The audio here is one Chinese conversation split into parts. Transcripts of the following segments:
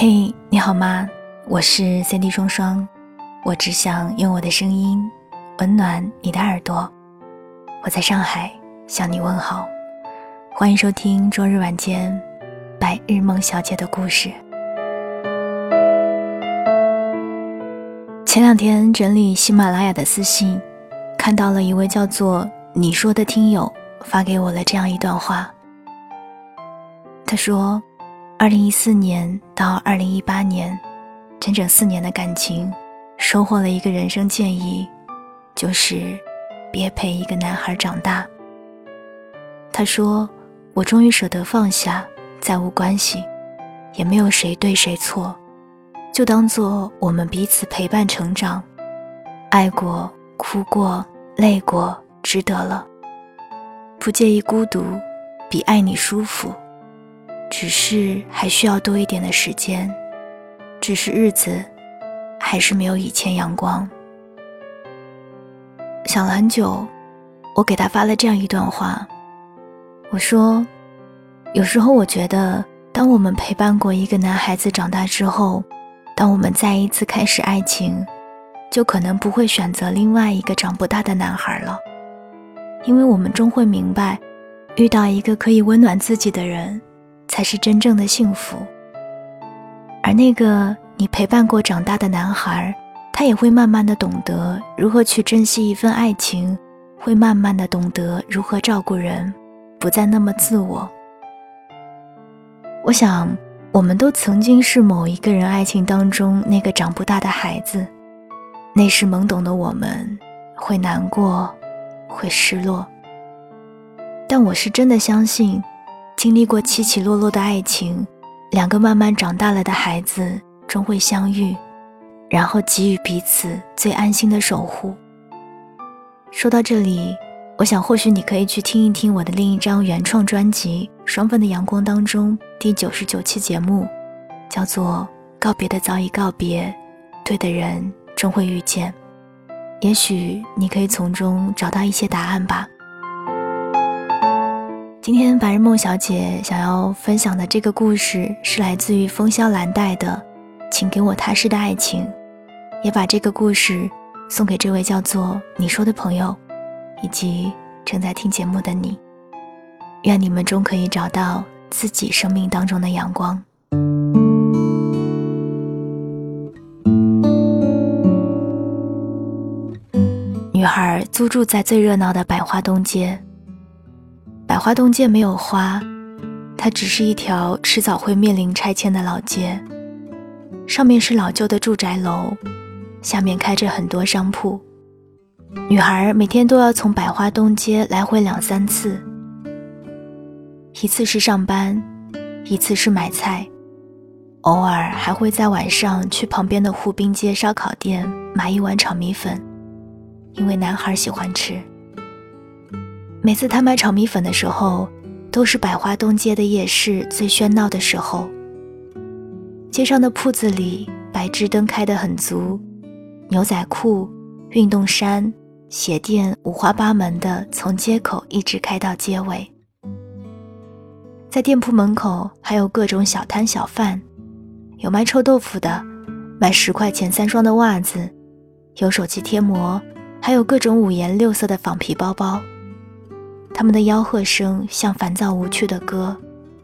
嘿，你好吗？我是三 D 双双，我只想用我的声音温暖你的耳朵。我在上海向你问好，欢迎收听周日晚间白日梦小姐的故事。前两天整理喜马拉雅的私信，看到了一位叫做“你说”的听友发给我了这样一段话。他说。二零一四年到二零一八年，整整四年的感情，收获了一个人生建议，就是别陪一个男孩长大。他说：“我终于舍得放下，再无关系，也没有谁对谁错，就当做我们彼此陪伴成长，爱过、哭过、累过，值得了。不介意孤独，比爱你舒服。”只是还需要多一点的时间，只是日子还是没有以前阳光。想了很久，我给他发了这样一段话，我说：“有时候我觉得，当我们陪伴过一个男孩子长大之后，当我们再一次开始爱情，就可能不会选择另外一个长不大的男孩了，因为我们终会明白，遇到一个可以温暖自己的人。”才是真正的幸福。而那个你陪伴过长大的男孩，他也会慢慢的懂得如何去珍惜一份爱情，会慢慢的懂得如何照顾人，不再那么自我。我想，我们都曾经是某一个人爱情当中那个长不大的孩子，那时懵懂的我们，会难过，会失落。但我是真的相信。经历过起起落落的爱情，两个慢慢长大了的孩子终会相遇，然后给予彼此最安心的守护。说到这里，我想或许你可以去听一听我的另一张原创专辑《双份的阳光》当中第九十九期节目，叫做《告别的早已告别，对的人终会遇见》，也许你可以从中找到一些答案吧。今天白日梦小姐想要分享的这个故事是来自于风萧兰黛的，请给我踏实的爱情，也把这个故事送给这位叫做你说的朋友，以及正在听节目的你。愿你们终可以找到自己生命当中的阳光。女孩租住在最热闹的百花东街。百花东街没有花，它只是一条迟早会面临拆迁的老街。上面是老旧的住宅楼，下面开着很多商铺。女孩每天都要从百花东街来回两三次，一次是上班，一次是买菜，偶尔还会在晚上去旁边的湖滨街烧烤店买一碗炒米粉，因为男孩喜欢吃。每次他买炒米粉的时候，都是百花东街的夜市最喧闹的时候。街上的铺子里，白炽灯开得很足，牛仔裤、运动衫、鞋店五花八门的从街口一直开到街尾。在店铺门口还有各种小摊小贩，有卖臭豆腐的，卖十块钱三双的袜子，有手机贴膜，还有各种五颜六色的仿皮包包。他们的吆喝声像烦躁无趣的歌，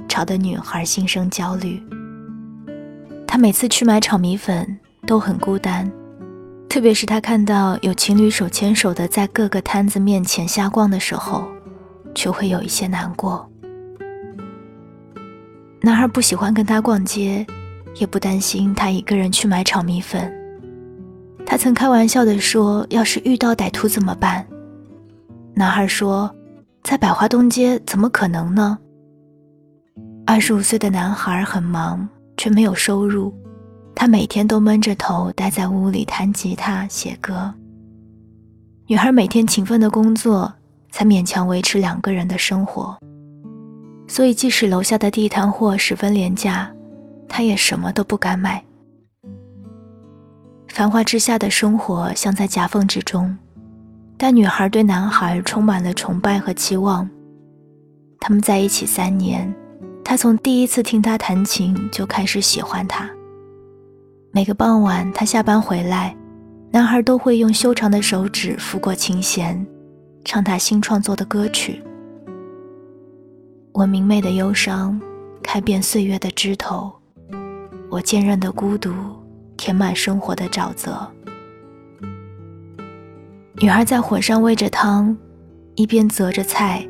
吵得女孩心生焦虑。她每次去买炒米粉都很孤单，特别是她看到有情侣手牵手的在各个摊子面前瞎逛的时候，就会有一些难过。男孩不喜欢跟她逛街，也不担心她一个人去买炒米粉。他曾开玩笑地说：“要是遇到歹徒怎么办？”男孩说。在百花东街怎么可能呢？二十五岁的男孩很忙，却没有收入。他每天都闷着头待在屋里弹吉他、写歌。女孩每天勤奋的工作，才勉强维持两个人的生活。所以，即使楼下的地摊货十分廉价，她也什么都不敢买。繁华之下的生活像在夹缝之中。但女孩对男孩充满了崇拜和期望。他们在一起三年，她从第一次听他弹琴就开始喜欢他，每个傍晚，他下班回来，男孩都会用修长的手指拂过琴弦，唱他新创作的歌曲。我明媚的忧伤，开遍岁月的枝头；我坚韧的孤独，填满生活的沼泽。女孩在火上煨着汤，一边择着菜，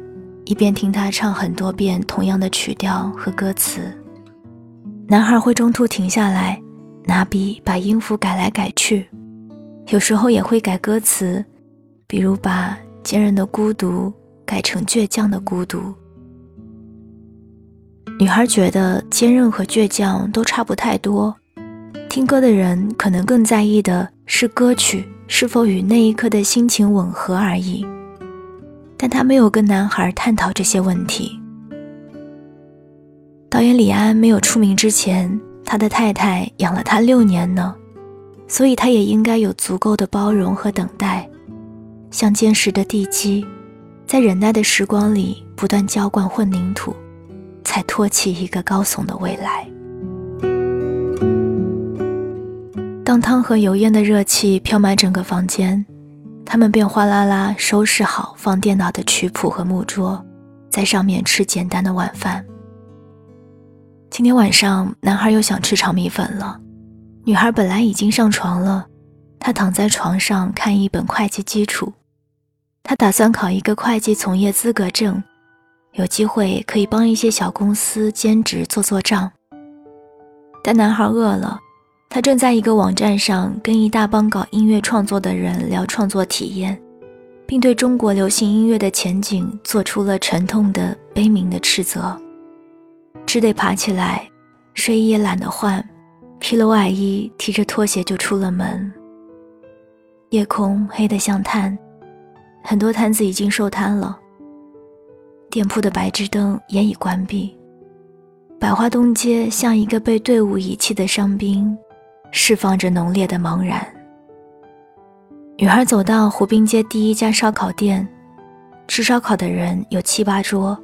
一边听他唱很多遍同样的曲调和歌词。男孩会中途停下来，拿笔把音符改来改去，有时候也会改歌词，比如把“坚韧的孤独”改成“倔强的孤独”。女孩觉得坚韧和倔强都差不太多，听歌的人可能更在意的是歌曲。是否与那一刻的心情吻合而已，但他没有跟男孩探讨这些问题。导演李安没有出名之前，他的太太养了他六年呢，所以他也应该有足够的包容和等待，像坚实的地基，在忍耐的时光里不断浇灌混凝土，才托起一个高耸的未来。当汤和油烟的热气飘满整个房间，他们便哗啦啦收拾好放电脑的曲谱和木桌，在上面吃简单的晚饭。今天晚上，男孩又想吃炒米粉了。女孩本来已经上床了，她躺在床上看一本会计基础，她打算考一个会计从业资格证，有机会可以帮一些小公司兼职做做账。但男孩饿了。他正在一个网站上跟一大帮搞音乐创作的人聊创作体验，并对中国流行音乐的前景做出了沉痛的、悲鸣的斥责。只得爬起来，睡衣也懒得换，披了外衣，提着拖鞋就出了门。夜空黑得像炭，很多摊子已经收摊了，店铺的白炽灯也已关闭。百花东街像一个被队伍遗弃的伤兵。释放着浓烈的茫然。女孩走到湖滨街第一家烧烤店，吃烧烤的人有七八桌。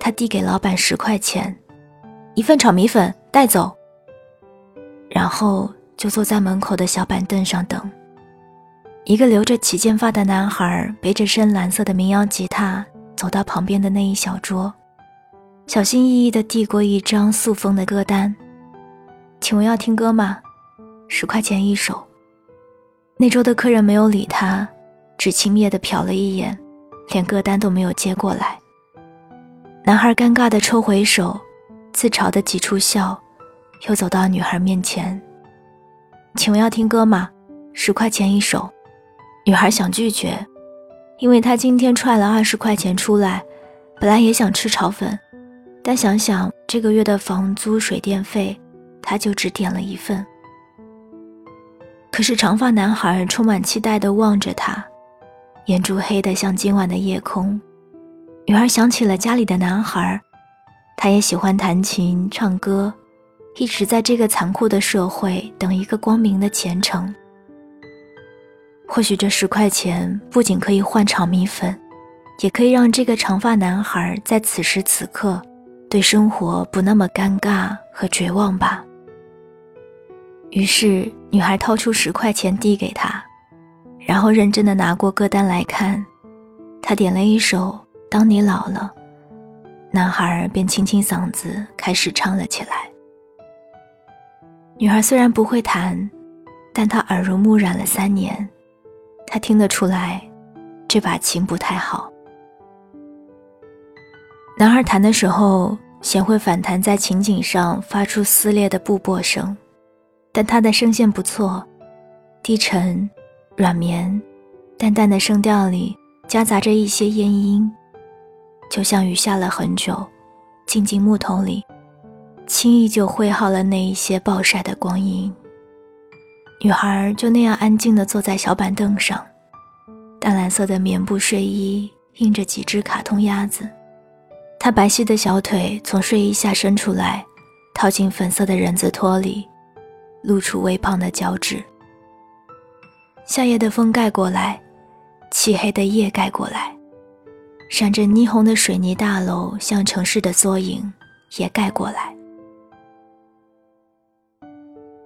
她递给老板十块钱，一份炒米粉带走。然后就坐在门口的小板凳上等。一个留着齐肩发的男孩背着深蓝色的民谣吉他走到旁边的那一小桌，小心翼翼地递过一张塑封的歌单：“请问要听歌吗？”十块钱一首。那桌的客人没有理他，只轻蔑地瞟了一眼，连歌单都没有接过来。男孩尴尬地抽回手，自嘲地挤出笑，又走到女孩面前：“请问要听歌吗？十块钱一首。”女孩想拒绝，因为她今天揣了二十块钱出来，本来也想吃炒粉，但想想这个月的房租、水电费，她就只点了一份。可是长发男孩充满期待地望着她，眼珠黑得像今晚的夜空。女孩想起了家里的男孩，他也喜欢弹琴唱歌，一直在这个残酷的社会等一个光明的前程。或许这十块钱不仅可以换炒米粉，也可以让这个长发男孩在此时此刻对生活不那么尴尬和绝望吧。于是，女孩掏出十块钱递给他，然后认真的拿过歌单来看。他点了一首《当你老了》，男孩便清清嗓子开始唱了起来。女孩虽然不会弹，但她耳濡目染了三年，她听得出来，这把琴不太好。男孩弹的时候，弦会反弹在琴颈上，发出撕裂的布帛声。但他的声线不错，低沉、软绵、淡淡的声调里夹杂着一些咽音，就像雨下了很久，静静木桶里，轻易就挥耗了那一些暴晒的光阴。女孩就那样安静地坐在小板凳上，淡蓝色的棉布睡衣印着几只卡通鸭子，她白皙的小腿从睡衣下伸出来，套进粉色的人字拖里。露出微胖的脚趾。夏夜的风盖过来，漆黑的夜盖过来，闪着霓虹的水泥大楼像城市的缩影，也盖过来。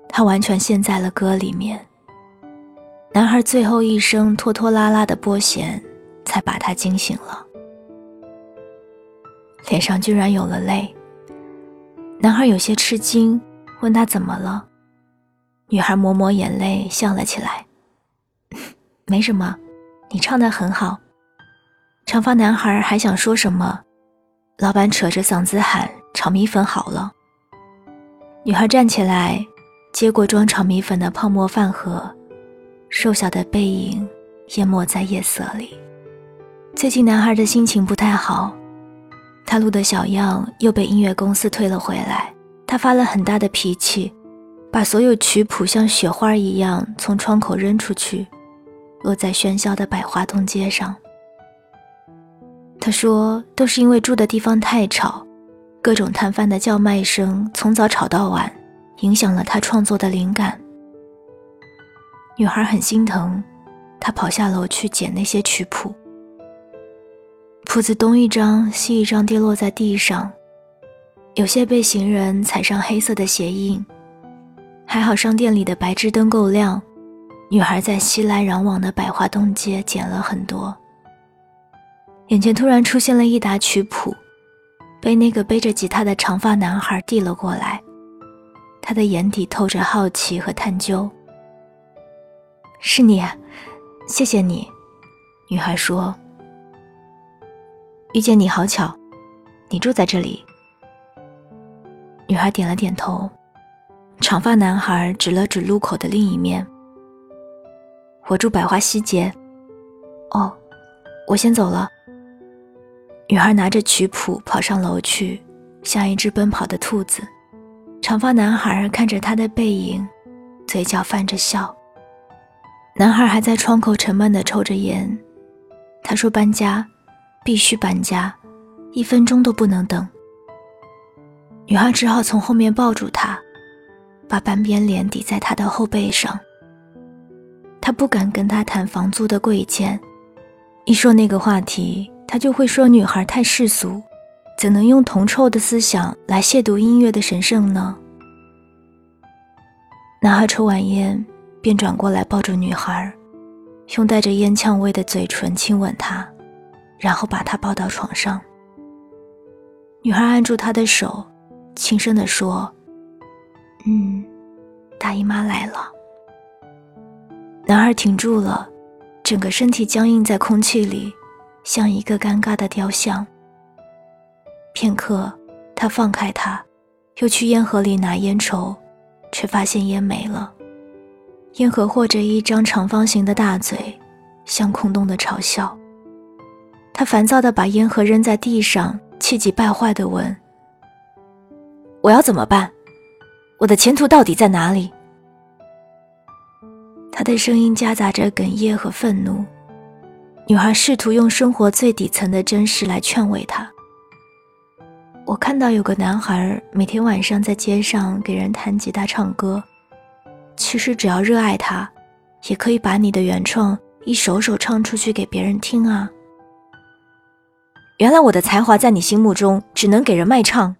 他完全陷在了歌里面。男孩最后一声拖拖拉拉的拨弦，才把他惊醒了，脸上居然有了泪。男孩有些吃惊，问他怎么了。女孩抹抹眼泪，笑了起来：“ 没什么，你唱的很好。”长发男孩还想说什么，老板扯着嗓子喊：“炒米粉好了！”女孩站起来，接过装炒米粉的泡沫饭盒。瘦小的背影淹没在夜色里。最近男孩的心情不太好，他录的小样又被音乐公司退了回来。他发了很大的脾气，把所有曲谱像雪花一样从窗口扔出去，落在喧嚣的百花东街上。他说：“都是因为住的地方太吵，各种摊贩的叫卖声从早吵到晚，影响了他创作的灵感。”女孩很心疼，她跑下楼去捡那些曲谱。谱子东一张西一张跌落在地上，有些被行人踩上黑色的鞋印。还好商店里的白炽灯够亮，女孩在熙来攘往的百花东街捡了很多。眼前突然出现了一沓曲谱，被那个背着吉他的长发男孩递了过来，他的眼底透着好奇和探究。是你，谢谢你。女孩说：“遇见你好巧，你住在这里。”女孩点了点头。长发男孩指了指路口的另一面：“我住百花西街。”哦，我先走了。女孩拿着曲谱跑上楼去，像一只奔跑的兔子。长发男孩看着她的背影，嘴角泛着笑。男孩还在窗口沉闷地抽着烟，他说：“搬家，必须搬家，一分钟都不能等。”女孩只好从后面抱住他，把半边脸抵在他的后背上。他不敢跟他谈房租的贵贱，一说那个话题，他就会说女孩太世俗，怎能用铜臭的思想来亵渎音乐的神圣呢？男孩抽完烟。便转过来抱住女孩，用带着烟呛味的嘴唇亲吻她，然后把她抱到床上。女孩按住他的手，轻声地说：“嗯，大姨妈来了。”男孩停住了，整个身体僵硬在空气里，像一个尴尬的雕像。片刻，他放开她，又去烟盒里拿烟抽，却发现烟没了。烟盒或着一张长方形的大嘴，像空洞的嘲笑。他烦躁地把烟盒扔在地上，气急败坏地问：“我要怎么办？我的前途到底在哪里？”他的声音夹杂着哽咽和愤怒。女孩试图用生活最底层的真实来劝慰他。我看到有个男孩每天晚上在街上给人弹吉他唱歌。其实只要热爱他，也可以把你的原创一首首唱出去给别人听啊。原来我的才华在你心目中只能给人卖唱。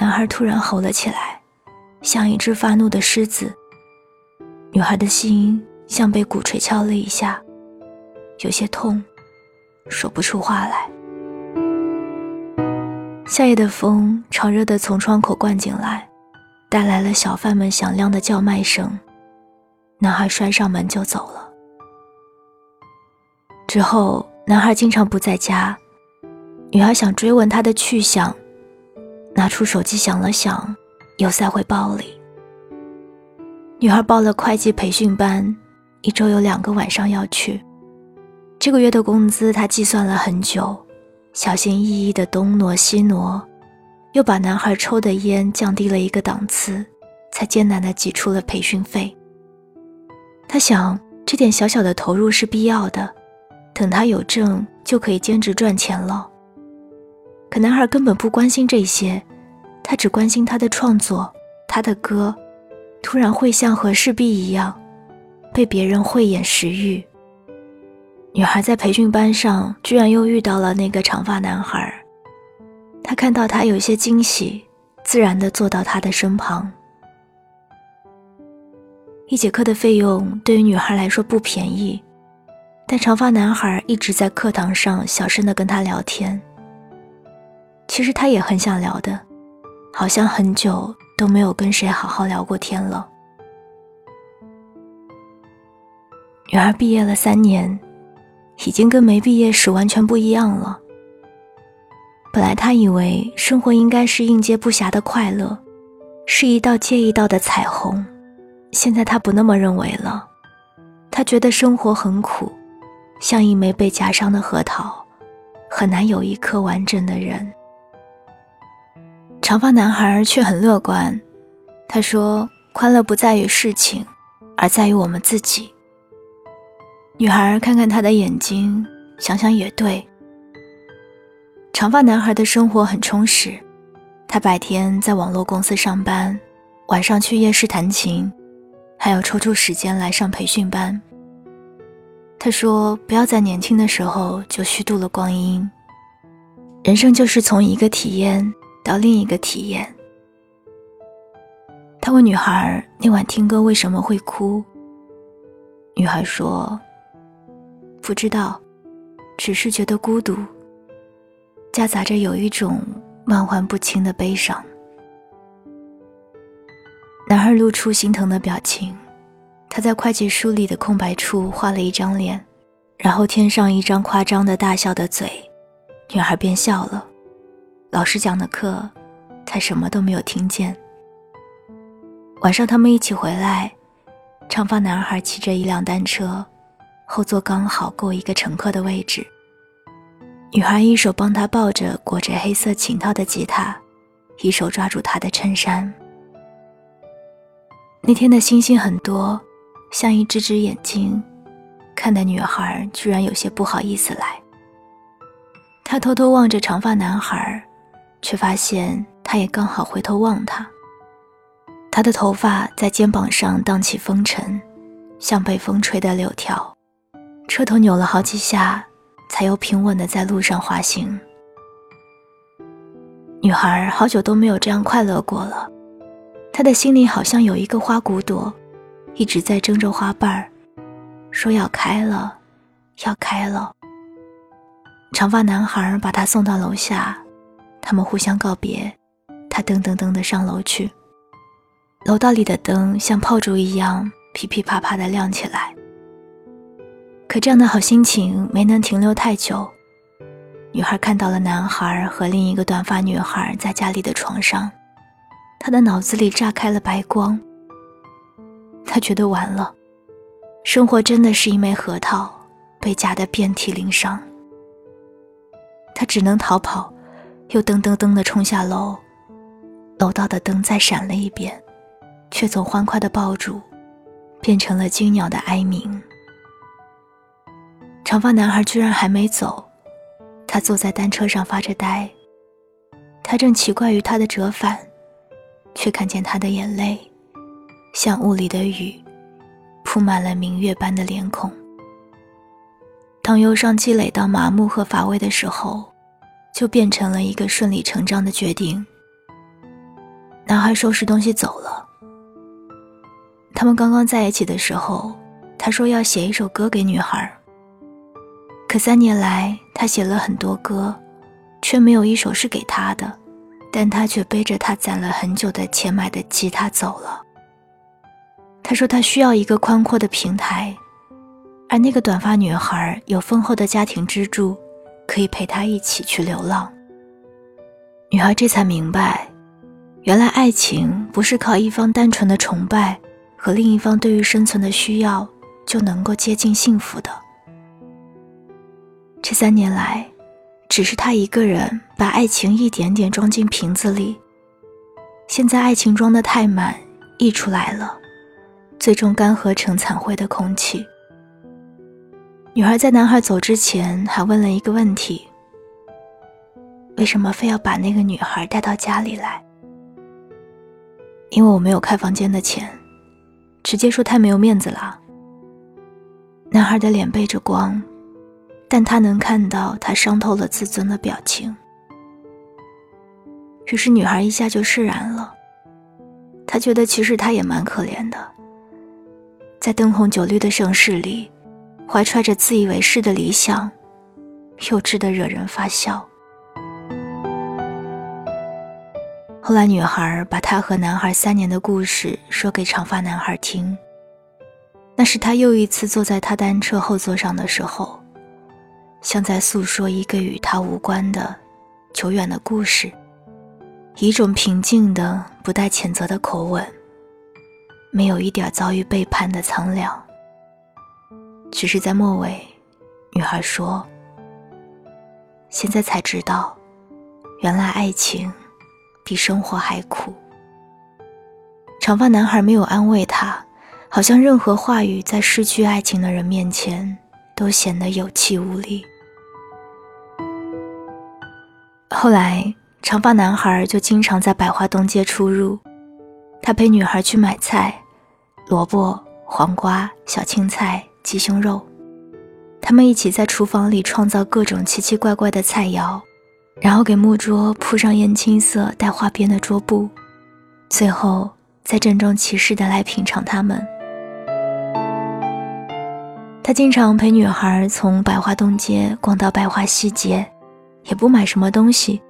男孩突然吼了起来，像一只发怒的狮子。女孩的心像被鼓槌敲了一下，有些痛，说不出话来。夏夜的风潮热的从窗口灌进来。带来了小贩们响亮的叫卖声，男孩摔上门就走了。之后，男孩经常不在家，女孩想追问他的去向，拿出手机想了想，又塞回包里。女孩报了会计培训班，一周有两个晚上要去。这个月的工资她计算了很久，小心翼翼的东挪西挪。又把男孩抽的烟降低了一个档次，才艰难地挤出了培训费。他想，这点小小的投入是必要的，等他有证就可以兼职赚钱了。可男孩根本不关心这些，他只关心他的创作，他的歌，突然会像和氏璧一样，被别人慧眼识玉。女孩在培训班上居然又遇到了那个长发男孩。他看到他有些惊喜，自然地坐到他的身旁。一节课的费用对于女孩来说不便宜，但长发男孩一直在课堂上小声的跟她聊天。其实他也很想聊的，好像很久都没有跟谁好好聊过天了。女儿毕业了三年，已经跟没毕业时完全不一样了。本来她以为生活应该是应接不暇的快乐，是一道接一道的彩虹，现在她不那么认为了。她觉得生活很苦，像一枚被夹伤的核桃，很难有一颗完整的人。长发男孩却很乐观，他说：“快乐不在于事情，而在于我们自己。”女孩看看他的眼睛，想想也对。长发男孩的生活很充实，他白天在网络公司上班，晚上去夜市弹琴，还要抽出时间来上培训班。他说：“不要在年轻的时候就虚度了光阴，人生就是从一个体验到另一个体验。”他问女孩：“那晚听歌为什么会哭？”女孩说。不知道，只是觉得孤独，夹杂着有一种万唤不清的悲伤。男孩露出心疼的表情，他在会计书里的空白处画了一张脸，然后添上一张夸张的大笑的嘴，女孩便笑了。老师讲的课，他什么都没有听见。晚上他们一起回来，长发男孩骑着一辆单车。后座刚好够一个乘客的位置。女孩一手帮他抱着裹着黑色琴套的吉他，一手抓住他的衬衫。那天的星星很多，像一只只眼睛，看的女孩居然有些不好意思来。她偷偷望着长发男孩，却发现他也刚好回头望她。他的头发在肩膀上荡起风尘，像被风吹的柳条。车头扭了好几下，才又平稳的在路上滑行。女孩好久都没有这样快乐过了，她的心里好像有一个花骨朵，一直在争着花瓣儿，说要开了，要开了。长发男孩把她送到楼下，他们互相告别，他噔噔噔的上楼去。楼道里的灯像炮竹一样噼噼啪啪的亮起来。可这样的好心情没能停留太久，女孩看到了男孩和另一个短发女孩在家里的床上，她的脑子里炸开了白光。她觉得完了，生活真的是一枚核桃，被夹得遍体鳞伤。她只能逃跑，又噔噔噔地冲下楼，楼道的灯再闪了一遍，却从欢快的爆竹，变成了惊鸟的哀鸣。长发男孩居然还没走，他坐在单车上发着呆。他正奇怪于他的折返，却看见他的眼泪，像雾里的雨，铺满了明月般的脸孔。当忧伤积累到麻木和乏味的时候，就变成了一个顺理成章的决定。男孩收拾东西走了。他们刚刚在一起的时候，他说要写一首歌给女孩。可三年来，他写了很多歌，却没有一首是给她的。但他却背着他攒了很久的钱买的吉他走了。他说他需要一个宽阔的平台，而那个短发女孩有丰厚的家庭支柱，可以陪他一起去流浪。女孩这才明白，原来爱情不是靠一方单纯的崇拜和另一方对于生存的需要就能够接近幸福的。这三年来，只是他一个人把爱情一点点装进瓶子里。现在爱情装得太满，溢出来了，最终干涸成惨灰的空气。女孩在男孩走之前还问了一个问题：为什么非要把那个女孩带到家里来？因为我没有开房间的钱，直接说太没有面子了。男孩的脸背着光。但他能看到他伤透了自尊的表情，于是女孩一下就释然了。她觉得其实他也蛮可怜的，在灯红酒绿的盛世里，怀揣着自以为是的理想，幼稚的惹人发笑。后来，女孩把她和男孩三年的故事说给长发男孩听。那是他又一次坐在他单车后座上的时候，像在诉说一个与他无关的、久远的故事，以一种平静的、不带谴责的口吻，没有一点遭遇背叛的苍凉。只是在末尾，女孩说：“现在才知道，原来爱情。”比生活还苦。长发男孩没有安慰她，好像任何话语在失去爱情的人面前都显得有气无力。后来，长发男孩就经常在百花东街出入，他陪女孩去买菜，萝卜、黄瓜、小青菜、鸡胸肉，他们一起在厨房里创造各种奇奇怪怪的菜肴。然后给木桌铺上烟青色带花边的桌布，最后再郑重其事地来品尝它们。他经常陪女孩从百花东街逛到百花西街，也不买什么东西，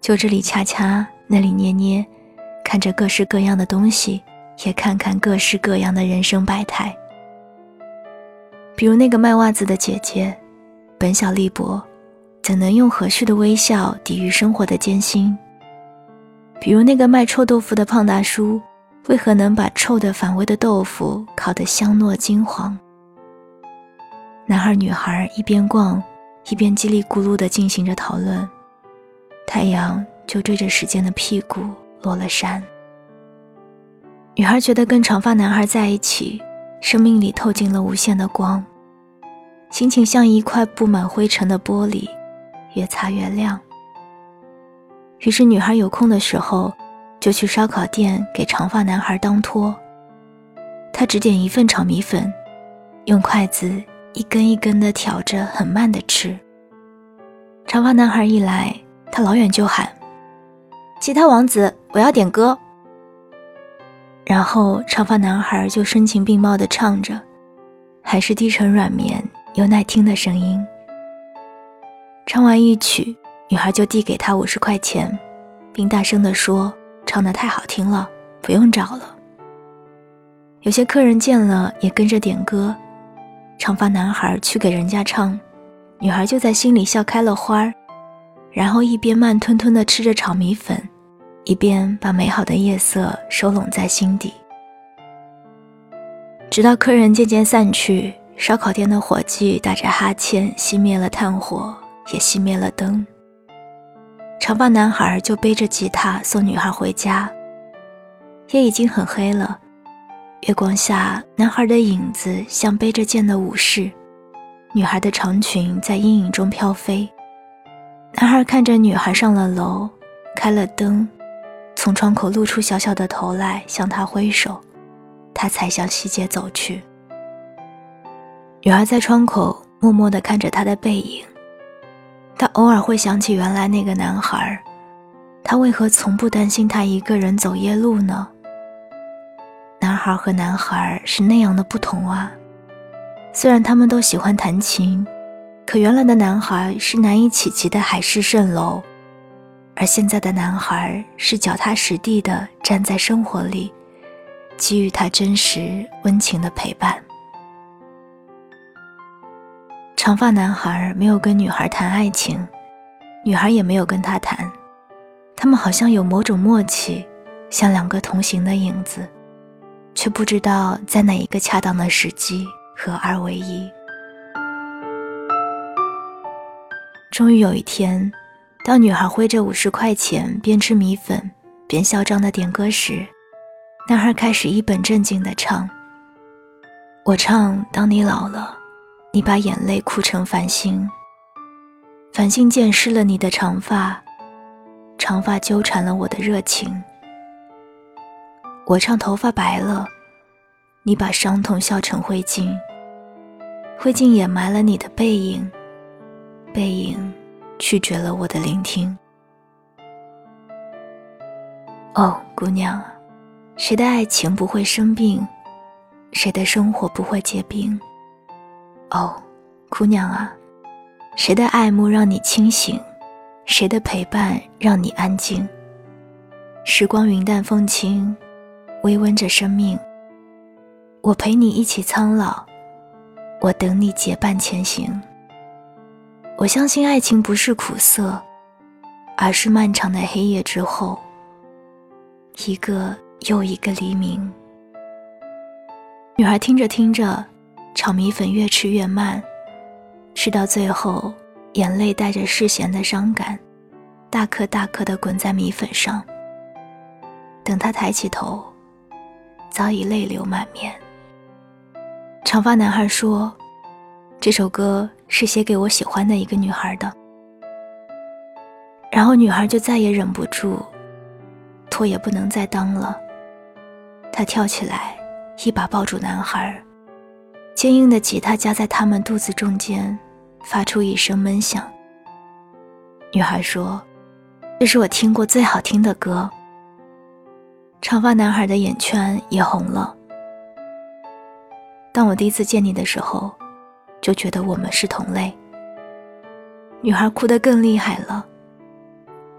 就这里掐掐，那里捏捏，看着各式各样的东西，也看看各式各样的人生百态。比如那个卖袜子的姐姐，本小利薄。怎能用和煦的微笑抵御生活的艰辛？比如那个卖臭豆腐的胖大叔，为何能把臭的反胃的豆腐烤得香糯金黄？男孩女孩一边逛，一边叽里咕噜地进行着讨论。太阳就追着时间的屁股落了山。女孩觉得跟长发男孩在一起，生命里透进了无限的光，心情像一块布满灰尘的玻璃。越擦越亮。于是，女孩有空的时候，就去烧烤店给长发男孩当托。他只点一份炒米粉，用筷子一根一根的挑着，很慢的吃。长发男孩一来，他老远就喊：“吉他王子，我要点歌。”然后，长发男孩就声情并茂的唱着，还是低沉软绵又耐听的声音。唱完一曲，女孩就递给他五十块钱，并大声地说：“唱得太好听了，不用找了。”有些客人见了也跟着点歌。长发男孩去给人家唱，女孩就在心里笑开了花儿，然后一边慢吞吞地吃着炒米粉，一边把美好的夜色收拢在心底。直到客人渐渐散去，烧烤店的伙计打着哈欠熄灭了炭火。也熄灭了灯。长发男孩就背着吉他送女孩回家。夜已经很黑了，月光下，男孩的影子像背着剑的武士，女孩的长裙在阴影中飘飞。男孩看着女孩上了楼，开了灯，从窗口露出小小的头来向他挥手，他才向西街走去。女孩在窗口默默地看着他的背影。她偶尔会想起原来那个男孩，他为何从不担心他一个人走夜路呢？男孩和男孩是那样的不同啊！虽然他们都喜欢弹琴，可原来的男孩是难以企及的海市蜃楼，而现在的男孩是脚踏实地的站在生活里，给予他真实温情的陪伴。长发男孩没有跟女孩谈爱情，女孩也没有跟他谈，他们好像有某种默契，像两个同行的影子，却不知道在哪一个恰当的时机合二为一。终于有一天，当女孩挥着五十块钱边吃米粉边嚣张的点歌时，男孩开始一本正经的唱：“我唱，当你老了。”你把眼泪哭成繁星，繁星溅湿了你的长发，长发纠缠了我的热情。我唱头发白了，你把伤痛笑成灰烬，灰烬掩埋了你的背影，背影拒绝了我的聆听。哦，姑娘，谁的爱情不会生病？谁的生活不会结冰？哦，姑娘啊，谁的爱慕让你清醒？谁的陪伴让你安静？时光云淡风轻，微温着生命。我陪你一起苍老，我等你结伴前行。我相信爱情不是苦涩，而是漫长的黑夜之后，一个又一个黎明。女孩听着听着，炒米粉越吃越慢，吃到最后，眼泪带着世贤的伤感，大颗大颗的滚在米粉上。等她抬起头，早已泪流满面。长发男孩说：“这首歌是写给我喜欢的一个女孩的。”然后女孩就再也忍不住，拖也不能再当了。她跳起来，一把抱住男孩，坚硬的吉他夹在他们肚子中间，发出一声闷响。女孩说：“这是我听过最好听的歌。”长发男孩的眼圈也红了。当我第一次见你的时候，就觉得我们是同类。女孩哭得更厉害了。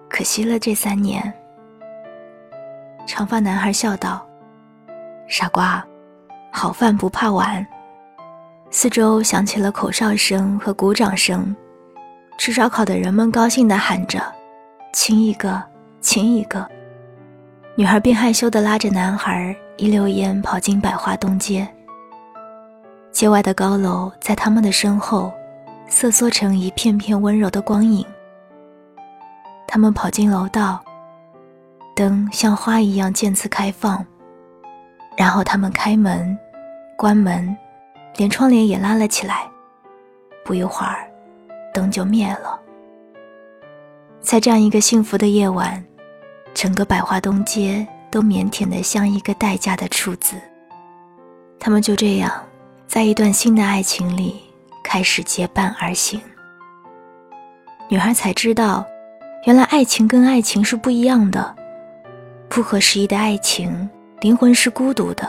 可惜了这三年。长发男孩笑道：“傻瓜，好饭不怕晚。”四周响起了口哨声和鼓掌声，吃烧烤的人们高兴地喊着：“亲一个，亲一个。”女孩便害羞地拉着男孩一溜烟跑进百花东街。街外的高楼在他们的身后，瑟缩成一片片温柔的光影。他们跑进楼道，灯像花一样渐次开放，然后他们开门、关门，连窗帘也拉了起来。不一会儿，灯就灭了。在这样一个幸福的夜晚，整个百花东街都腼腆的像一个待嫁的处子。他们就这样。在一段新的爱情里，开始结伴而行。女孩才知道，原来爱情跟爱情是不一样的。不合时宜的爱情，灵魂是孤独的，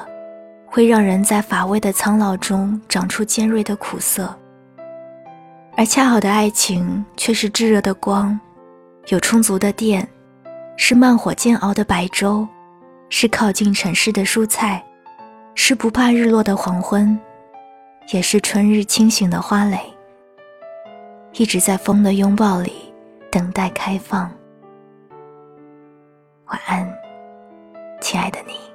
会让人在乏味的苍老中长出尖锐的苦涩。而恰好的爱情，却是炙热的光，有充足的电，是慢火煎熬的白粥，是靠近城市的蔬菜，是不怕日落的黄昏。也是春日清醒的花蕾，一直在风的拥抱里等待开放。晚安，亲爱的你。